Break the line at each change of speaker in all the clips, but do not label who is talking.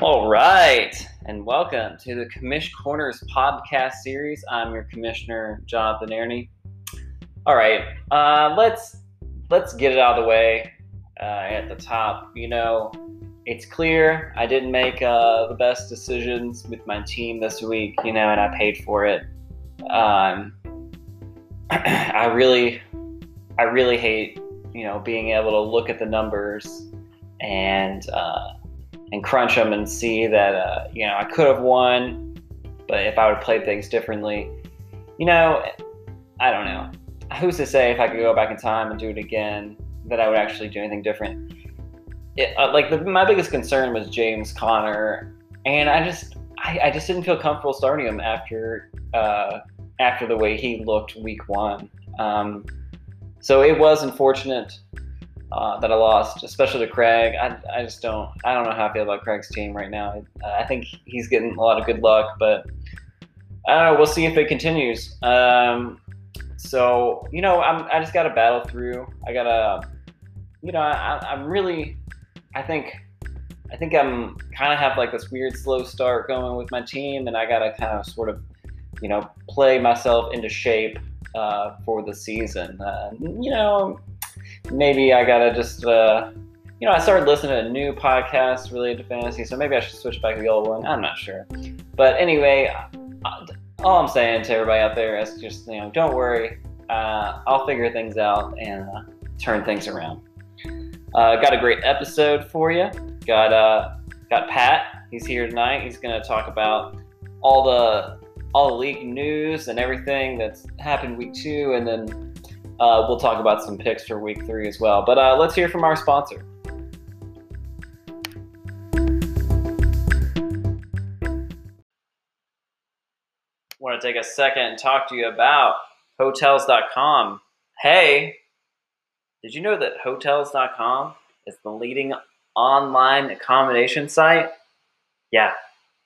All right, and welcome to the Commish Corners podcast series. I'm your commissioner, Jonathan Ernie. All right, uh, let's let's get it out of the way uh, at the top. You know, it's clear I didn't make uh, the best decisions with my team this week. You know, and I paid for it. Um, I really, I really hate you know being able to look at the numbers and uh, and crunch them and see that uh, you know I could have won, but if I would play things differently, you know, I don't know. Who's to say if I could go back in time and do it again that I would actually do anything different? It, uh, like the, my biggest concern was James Conner, and I just I, I just didn't feel comfortable starting him after uh, after the way he looked week one. Um, so it was unfortunate uh, that I lost, especially to Craig. I, I just don't I don't know how I feel about Craig's team right now. I, I think he's getting a lot of good luck, but I don't know. We'll see if it continues. Um, so you know, I'm I just got to battle through. I gotta, you know, I, I'm really, I think. I think I'm kind of have like this weird slow start going with my team, and I gotta kind of sort of, you know, play myself into shape uh, for the season. Uh, you know, maybe I gotta just, uh, you know, I started listening to a new podcast related to fantasy, so maybe I should switch back to the old one. I'm not sure, but anyway, all I'm saying to everybody out there is just, you know, don't worry. Uh, I'll figure things out and uh, turn things around. Uh, got a great episode for you. Got uh, got Pat. He's here tonight. He's to talk about all the all the league news and everything that's happened week two, and then uh, we'll talk about some picks for week three as well. But uh, let's hear from our sponsor. want to take a second and talk to you about hotels.com. Hey, did you know that hotels.com is the leading online accommodation site? Yeah,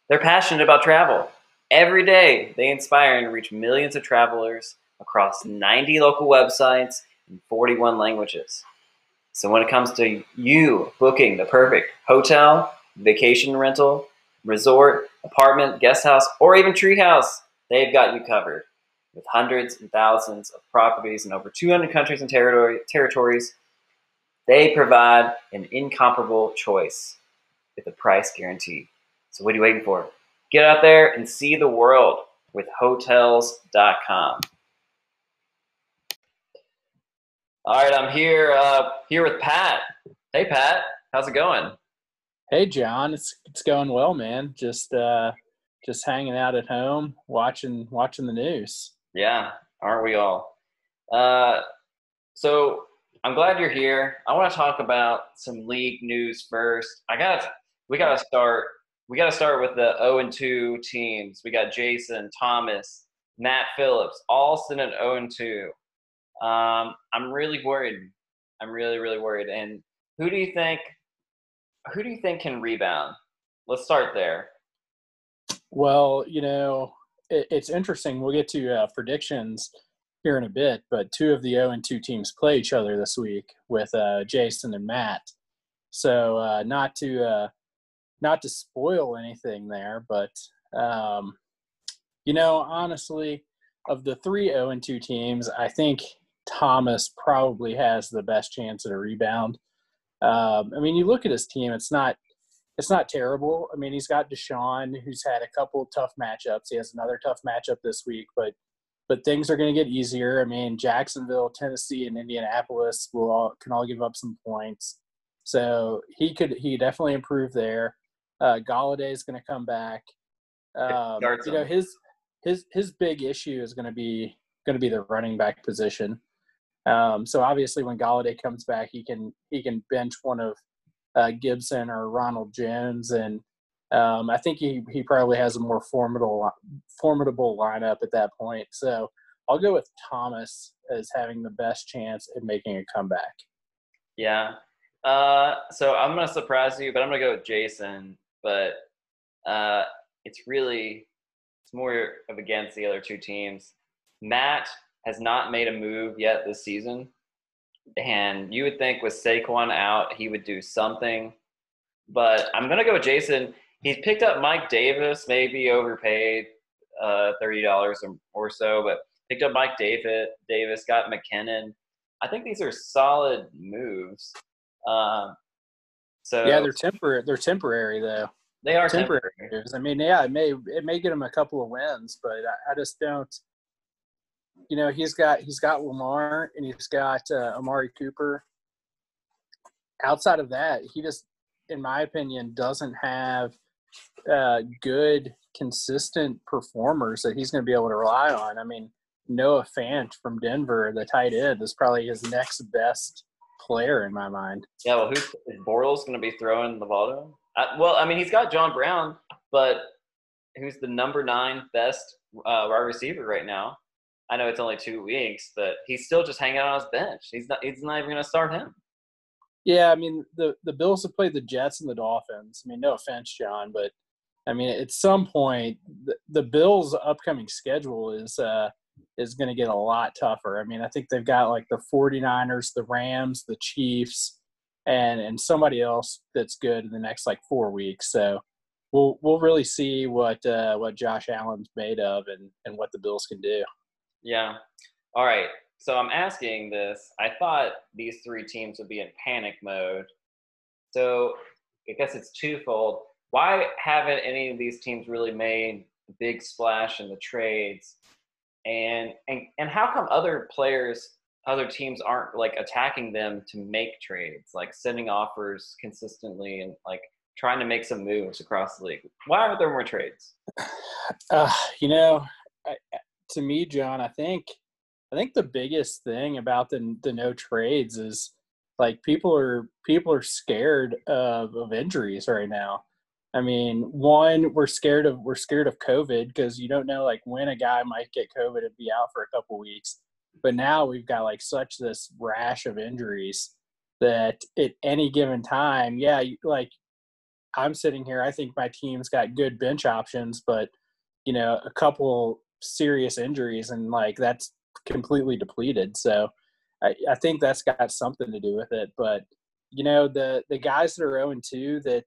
they're passionate about travel. Every day, they inspire and reach millions of travelers across 90 local websites in 41 languages. So, when it comes to you booking the perfect hotel, vacation rental, resort, apartment, guest house, or even treehouse, they've got you covered. With hundreds and thousands of properties in over 200 countries and territory, territories, they provide an incomparable choice with a price guarantee. So, what are you waiting for? Get out there and see the world with Hotels.com. All right, I'm here uh, here with Pat. Hey, Pat, how's it going?
Hey, John, it's it's going well, man. Just uh, just hanging out at home, watching watching the news.
Yeah, aren't we all? Uh, so I'm glad you're here. I want to talk about some league news first. I got we got to start. We got to start with the 0 and 2 teams. We got Jason, Thomas, Matt Phillips, all sitting at 0 and 2. Um, I'm really worried. I'm really, really worried. And who do you think? Who do you think can rebound? Let's start there.
Well, you know, it, it's interesting. We'll get to uh, predictions here in a bit, but two of the 0 and 2 teams play each other this week with uh, Jason and Matt. So uh, not to uh, not to spoil anything there, but um, you know, honestly, of the three 0 and 2 teams, I think Thomas probably has the best chance at a rebound. Um, I mean, you look at his team; it's not it's not terrible. I mean, he's got Deshaun, who's had a couple tough matchups. He has another tough matchup this week, but but things are going to get easier. I mean, Jacksonville, Tennessee, and Indianapolis will all can all give up some points, so he could he definitely improve there. Uh, Golladay is going to come back. Um, you know his his his big issue is going to be going to be the running back position. Um, so obviously, when Golladay comes back, he can he can bench one of uh, Gibson or Ronald Jones, and um, I think he he probably has a more formidable formidable lineup at that point. So I'll go with Thomas as having the best chance at making a comeback.
Yeah. Uh, so I'm gonna surprise you, but I'm gonna go with Jason. But uh, it's really it's more of against the other two teams. Matt has not made a move yet this season. And you would think with Saquon out, he would do something. But I'm going to go with Jason. he's picked up Mike Davis, maybe overpaid uh, thirty dollars or so, but picked up Mike David Davis, got McKinnon. I think these are solid moves. Um, so
yeah, they're temporary. They're temporary though.
They are
temporary.
temporary.
I mean, yeah, it may it may get him a couple of wins, but I, I just don't. You know, he's got he's got Lamar and he's got uh, Amari Cooper. Outside of that, he just, in my opinion, doesn't have uh, good, consistent performers that he's going to be able to rely on. I mean, Noah Fant from Denver, the tight end, is probably his next best player in my mind.
Yeah, well, who's is Bortles going to be throwing the ball to him? Uh, well, I mean, he's got John Brown, but who's the number nine best uh, wide receiver right now? I know it's only two weeks, but he's still just hanging out on his bench. He's not. He's not even going to start him.
Yeah, I mean the the Bills have played the Jets and the Dolphins. I mean, no offense, John, but I mean at some point the, the Bills' upcoming schedule is uh, is going to get a lot tougher. I mean, I think they've got like the 49ers, the Rams, the Chiefs, and and somebody else that's good in the next like four weeks. So we'll we'll really see what uh, what Josh Allen's made of and and what the Bills can do.
Yeah. All right. So I'm asking this. I thought these three teams would be in panic mode. So I guess it's twofold. Why haven't any of these teams really made a big splash in the trades? And and and how come other players, other teams aren't like attacking them to make trades, like sending offers consistently and like trying to make some moves across the league? Why aren't there more trades?
Uh, you know, I, to me, John, I think I think the biggest thing about the the no trades is like people are people are scared of, of injuries right now. I mean, one, we're scared of we're scared of COVID because you don't know like when a guy might get COVID and be out for a couple weeks. But now we've got like such this rash of injuries that at any given time, yeah, like I'm sitting here, I think my team's got good bench options, but you know, a couple serious injuries and like that's completely depleted. So I, I think that's got something to do with it. But you know, the the guys that are 0 and 2 that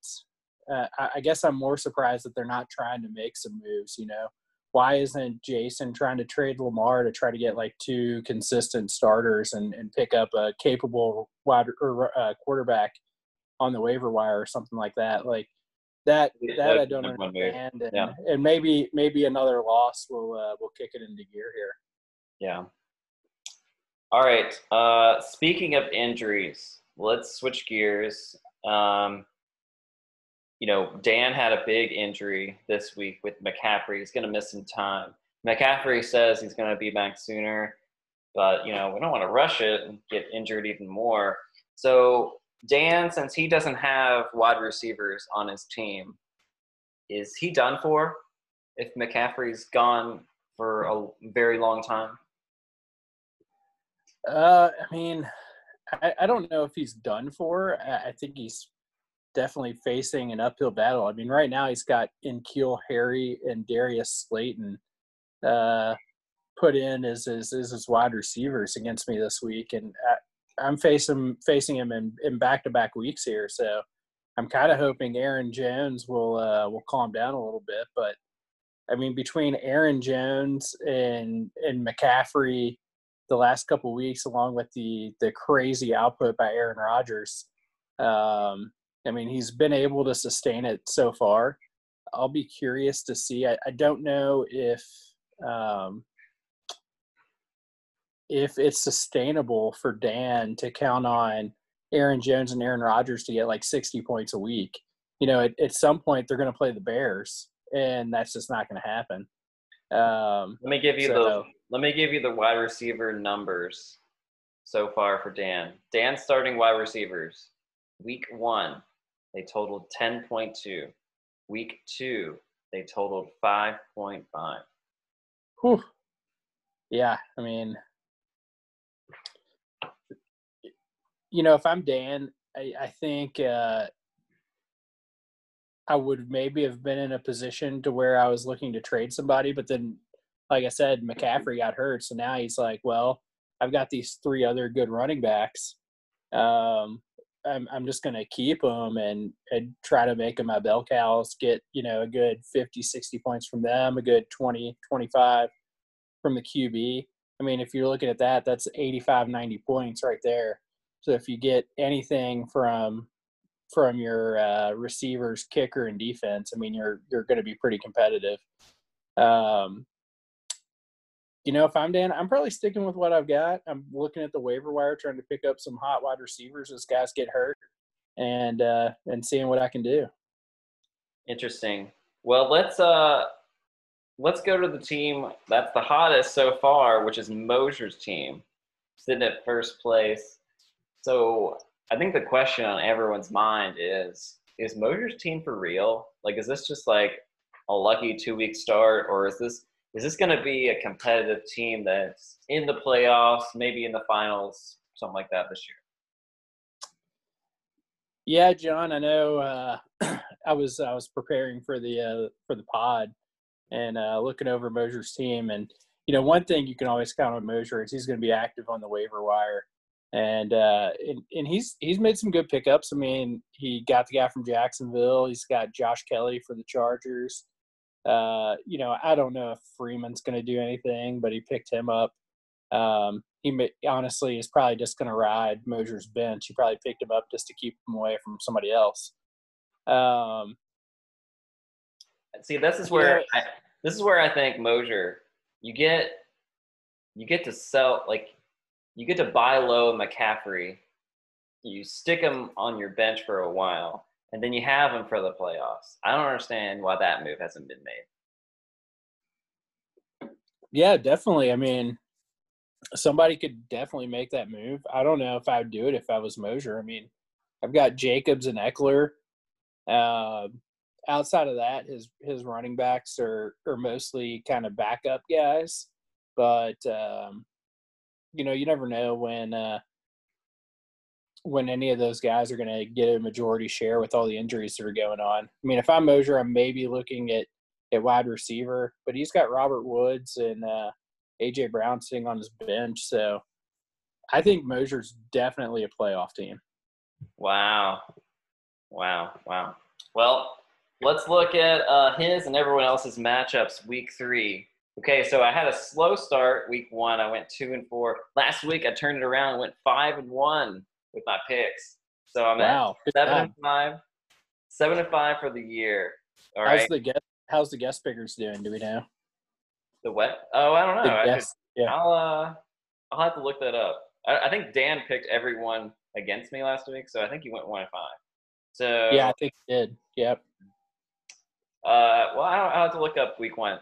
uh, I, I guess I'm more surprised that they're not trying to make some moves. You know, why isn't Jason trying to trade Lamar to try to get like two consistent starters and, and pick up a capable wide or uh, quarterback on the waiver wire or something like that? Like that that I don't understand. And, yeah. and maybe maybe another loss will uh, will kick it into gear here.
Yeah. All right. Uh, speaking of injuries, let's switch gears. Um, you know, Dan had a big injury this week with McCaffrey. He's going to miss some time. McCaffrey says he's going to be back sooner, but you know, we don't want to rush it and get injured even more. So Dan, since he doesn't have wide receivers on his team, is he done for if McCaffrey's gone for a very long time?
Uh, I mean, I, I don't know if he's done for. I, I think he's definitely facing an uphill battle. I mean, right now he's got N'Keal Harry and Darius Slayton uh, put in as, as, as his wide receivers against me this week, and I, am facing facing him in, in back-to-back weeks here. So I'm kind of hoping Aaron Jones will uh, will calm down a little bit. But I mean, between Aaron Jones and and McCaffrey the last couple weeks, along with the the crazy output by Aaron Rodgers. Um, I mean, he's been able to sustain it so far. I'll be curious to see. I, I don't know if um, if it's sustainable for Dan to count on Aaron Jones and Aaron Rodgers to get like 60 points a week. You know, at, at some point they're going to play the Bears, and that's just not going to happen. Um,
let me give you so, the let me give you the wide receiver numbers so far for Dan. Dan starting wide receivers. Week one, they totaled 10.2. Week two, they totaled 5.5.
Whew. Yeah, I mean, you know, if I'm Dan, I, I think uh, I would maybe have been in a position to where I was looking to trade somebody, but then, like I said, McCaffrey got hurt, so now he's like, well, I've got these three other good running backs. Um, I'm I'm just to keep them and and try to make them my bell cows. Get you know a good 50, 60 points from them, a good 20, 25 from the QB. I mean, if you're looking at that, that's 85, 90 points right there. So if you get anything from from your uh, receivers, kicker, and defense, I mean, you're you're going to be pretty competitive. Um, you know, if I'm Dan, I'm probably sticking with what I've got. I'm looking at the waiver wire, trying to pick up some hot wide receivers as guys get hurt, and uh, and seeing what I can do.
Interesting. Well, let's uh, let's go to the team that's the hottest so far, which is Mozier's team, sitting at first place. So I think the question on everyone's mind is: Is Mozier's team for real? Like, is this just like a lucky two-week start, or is this is this going to be a competitive team that's in the playoffs, maybe in the finals, something like that this year?
Yeah, John, I know. Uh, I was I was preparing for the uh, for the pod and uh, looking over Mozier's team, and you know, one thing you can always count on Mozier is he's going to be active on the waiver wire, and uh, and and he's he's made some good pickups. I mean, he got the guy from Jacksonville. He's got Josh Kelley for the Chargers. Uh, you know, I don't know if Freeman's going to do anything, but he picked him up. Um, he may, honestly is probably just going to ride Mozier's bench. He probably picked him up just to keep him away from somebody else. Um,
See, this is where I, this is where I think Mozier, you get you get to sell like you get to buy low McCaffrey, you stick him on your bench for a while, and then you have him for the playoffs. I don't understand why that move hasn't been made.
Yeah, definitely. I mean, somebody could definitely make that move. I don't know if I would do it if I was Mozier. I mean, I've got Jacobs and Ekeler. Uh, outside of that, his his running backs are are mostly kind of backup guys. But um, you know, you never know when uh, when any of those guys are going to get a majority share with all the injuries that are going on. I mean, if I'm Mozier, I'm maybe looking at at wide receiver, but he's got Robert Woods and uh, AJ Brown sitting on his bench, so I think Mozier's definitely a playoff team.
Wow, wow, wow. Well, let's look at uh, his and everyone else's matchups week three. Okay, so I had a slow start week one. I went two and four. Last week I turned it around and went five and one with my picks. So I'm wow. at seven and five. Seven and five for the year. All
how's
right.
the guest how's the guest pickers doing? Do we know?
The what? Oh, I don't know. I
yeah.
I'll uh I'll have to look that up. I, I think Dan picked everyone against me last week, so I think he went one and five. So
Yeah, I think he did. Yep.
Uh, well, I will have to look up week one.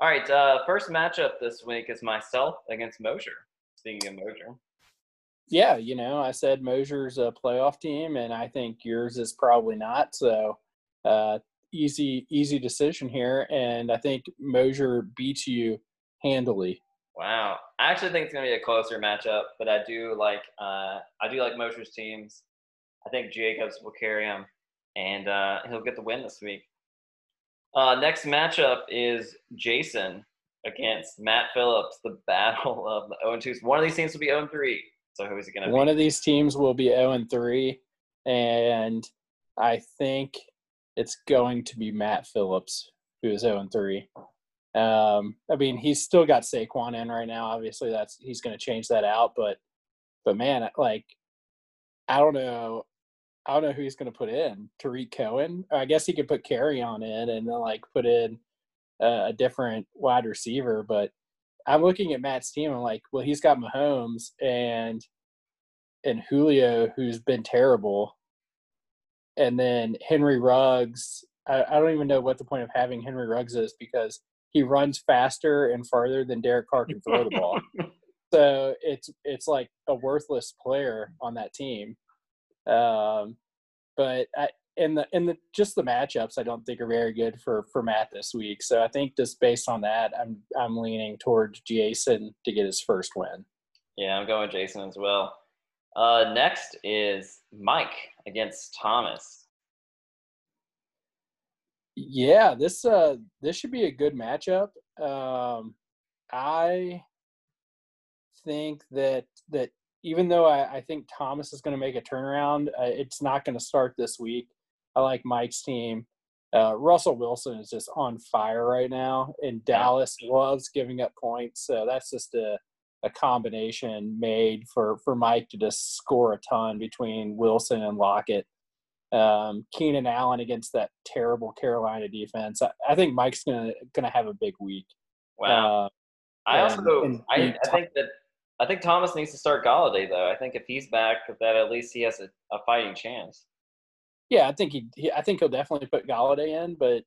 All right, uh, first matchup this week is myself against Mozier. Speaking of Mozier.
Yeah, you know, I said Mozier's a playoff team, and I think yours is probably not. So, uh, easy, easy decision here, and I think Mozier beats you handily.
Wow, I actually think it's gonna be a closer matchup, but I do like, uh, I do like Mozier's teams. I think Jacobs will carry him, and uh, he'll get the win this week. Uh, next matchup is Jason against Matt Phillips, the battle of the 0 2s. One of these teams will be 0 3. So who is it going to be?
One of these teams will be 0 3, and I think it's going to be Matt Phillips, who is 0 3. Um, I mean, he's still got Saquon in right now. Obviously, that's he's going to change that out, but but man, like I don't know. I don't know who he's going to put in. Tarik Cohen. I guess he could put Kerryon in and then like put in a, a different wide receiver. But I'm looking at Matt's team. I'm like, well, he's got Mahomes and and Julio, who's been terrible, and then Henry Ruggs. I, I don't even know what the point of having Henry Ruggs is because he runs faster and farther than Derek Carr can throw the ball. so it's it's like a worthless player on that team. Um, but I, in the in the just the matchups, I don't think are very good for for Matt this week. So I think just based on that, I'm I'm leaning towards Jason to get his first win.
Yeah, I'm going Jason as well. Uh, next is Mike against Thomas.
Yeah, this uh this should be a good matchup. Um, I think that that even though I, I think Thomas is going to make a turnaround, uh, it's not going to start this week. I like Mike's team. Uh, Russell Wilson is just on fire right now, and Dallas loves giving up points. So that's just a, a combination made for, for Mike to just score a ton between Wilson and Lockett. Um, Keenan Allen against that terrible Carolina defense. I, I think Mike's gonna gonna have a big week.
Wow. Uh, I also and, I, I think that I think Thomas needs to start Golladay though. I think if he's back, that at least he has a, a fighting chance.
Yeah, I think he, he, I think he'll definitely put Golladay in, but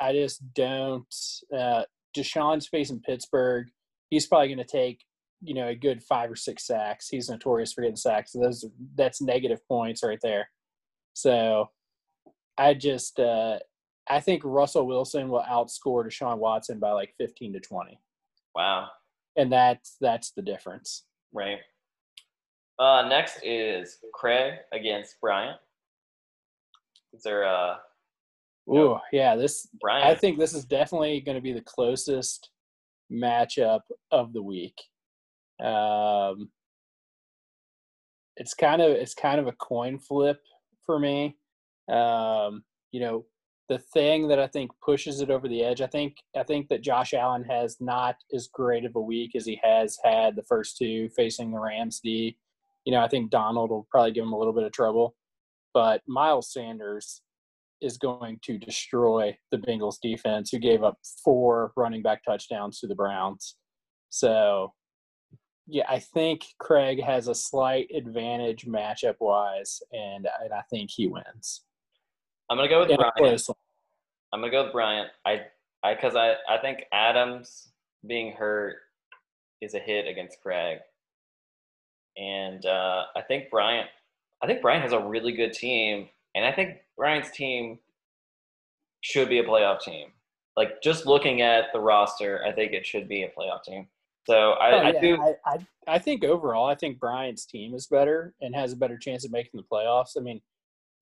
I just don't. Uh, Deshaun's facing Pittsburgh. He's probably going to take you know a good five or six sacks. He's notorious for getting sacks. So those that's negative points right there. So I just uh, I think Russell Wilson will outscore Deshaun Watson by like fifteen to twenty.
Wow.
And that's that's the difference.
Right. Uh, next is Craig against Bryant. Is there a?
Oh yeah, this. Bryant. I think this is definitely going to be the closest matchup of the week. Um, it's kind of it's kind of a coin flip for me. Um, you know, the thing that I think pushes it over the edge, I think I think that Josh Allen has not as great of a week as he has had the first two facing the Rams D. You know, I think Donald will probably give him a little bit of trouble. But Miles Sanders is going to destroy the Bengals defense, who gave up four running back touchdowns to the Browns. So, yeah, I think Craig has a slight advantage matchup wise, and, and I think he wins.
I'm gonna go with. I'm gonna go with Bryant. I, I, because I, I think Adams being hurt is a hit against Craig, and uh, I think Bryant I think Brian has a really good team, and I think Brian's team should be a playoff team. Like just looking at the roster, I think it should be a playoff team. So I, oh, yeah. I do.
I, I, I think overall, I think Brian's team is better and has a better chance of making the playoffs. I mean,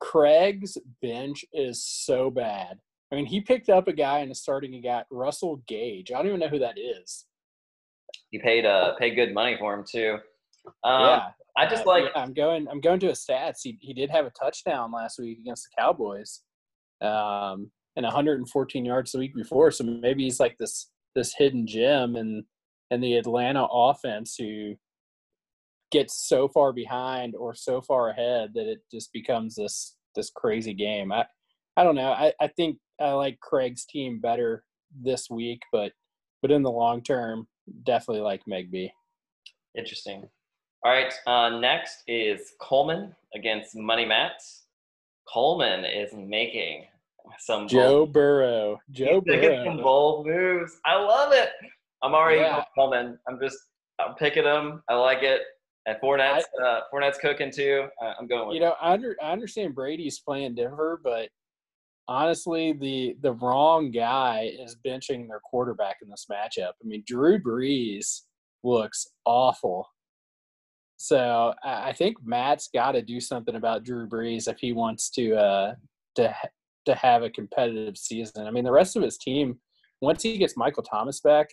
Craig's bench is so bad. I mean, he picked up a guy in the starting. He got Russell Gage. I don't even know who that is.
He paid uh paid good money for him too. Um, yeah, I just uh, like.
Yeah, I'm going. I'm going to his stats. He he did have a touchdown last week against the Cowboys, um, and 114 yards the week before. So maybe he's like this this hidden gem and and the Atlanta offense who gets so far behind or so far ahead that it just becomes this this crazy game. I I don't know. I, I think I like Craig's team better this week, but but in the long term, definitely like Meg B.
Interesting. All right, uh, next is Coleman against Money Mats. Coleman is making some
Joe bold, Burrow. Joe Burrow.
some bold moves. I love it. I'm already yeah. Coleman. I'm just I'm picking him. I like it. And Fournette's I, uh, Fournette's cooking too. Uh, I'm going with.
You know, I, under, I understand Brady's playing Denver, but honestly, the the wrong guy is benching their quarterback in this matchup. I mean, Drew Brees looks awful so I think Matt's got to do something about Drew Brees if he wants to uh, to to have a competitive season. I mean, the rest of his team, once he gets Michael Thomas back,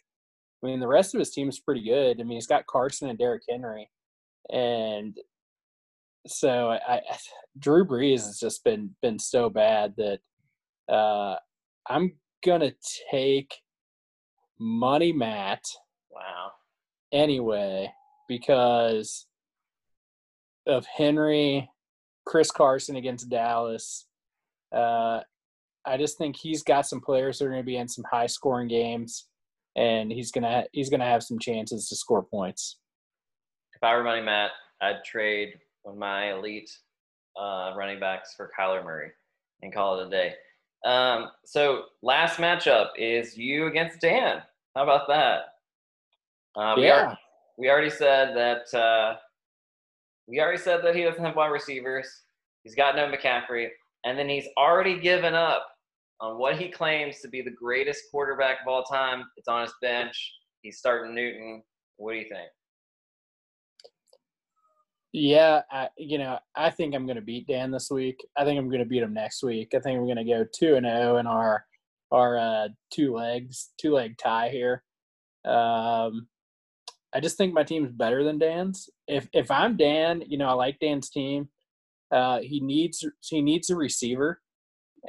I mean, the rest of his team is pretty good. I mean, he's got Carson and Derrick Henry, and so I, I Drew Brees has just been been so bad that uh, I'm gonna take Money Matt.
Wow.
Anyway, because of Henry, Chris Carson against Dallas. Uh, I just think he's got some players that are going to be in some high scoring games, and he's gonna he's gonna have some chances to score points.
If I were Money Matt, I'd trade one of my elite uh, running backs for Kyler Murray and call it a day. Um, so last matchup is you against Dan. How about that? Uh, we yeah. Are, we already said that uh, we already said that he doesn't have wide receivers. He's got no McCaffrey, and then he's already given up on what he claims to be the greatest quarterback of all time. It's on his bench. He's starting Newton. What do you think?
Yeah, I, you know, I think I'm going to beat Dan this week. I think I'm going to beat him next week. I think I'm going to go two and zero oh in our our uh, two legs two leg tie here. Um, I just think my team's better than Dan's. If if I'm Dan, you know, I like Dan's team. Uh, he needs he needs a receiver,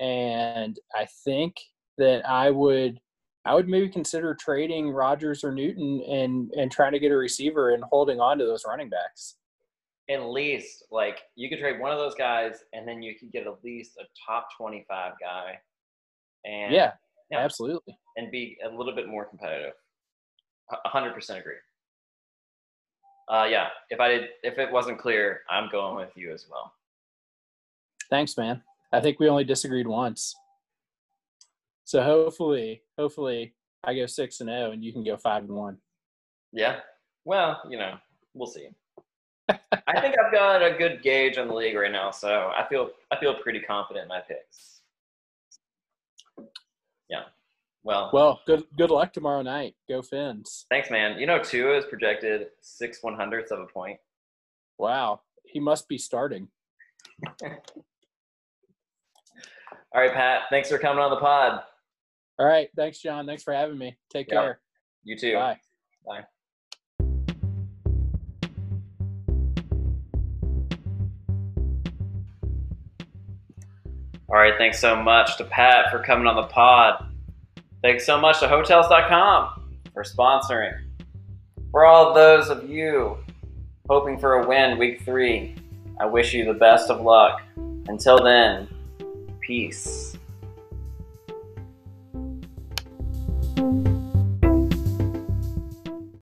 and I think that I would I would maybe consider trading Rodgers or Newton and and trying to get a receiver and holding on to those running backs.
At least, like you could trade one of those guys, and then you could get at least a top twenty-five guy. And
yeah, yeah, absolutely,
and be a little bit more competitive. hundred percent agree. Uh, yeah, if I did, if it wasn't clear, I'm going with you as well.
Thanks, man. I think we only disagreed once. So hopefully, hopefully, I go six and oh and you can go five and one.
Yeah. Well, you know, we'll see. I think I've got a good gauge on the league right now, so I feel I feel pretty confident in my picks. Yeah. Well.
Well, good good luck tomorrow night. Go Fins.
Thanks, man. You know, Tua is projected six one hundredths of a point.
Wow, he must be starting.
All right, Pat. Thanks for coming on the pod.
All right. Thanks, John. Thanks for having me. Take yep. care.
You too.
Bye.
Bye. All right. Thanks so much to Pat for coming on the pod. Thanks so much to Hotels.com for sponsoring. For all of those of you hoping for a win week three, I wish you the best of luck. Until then, peace.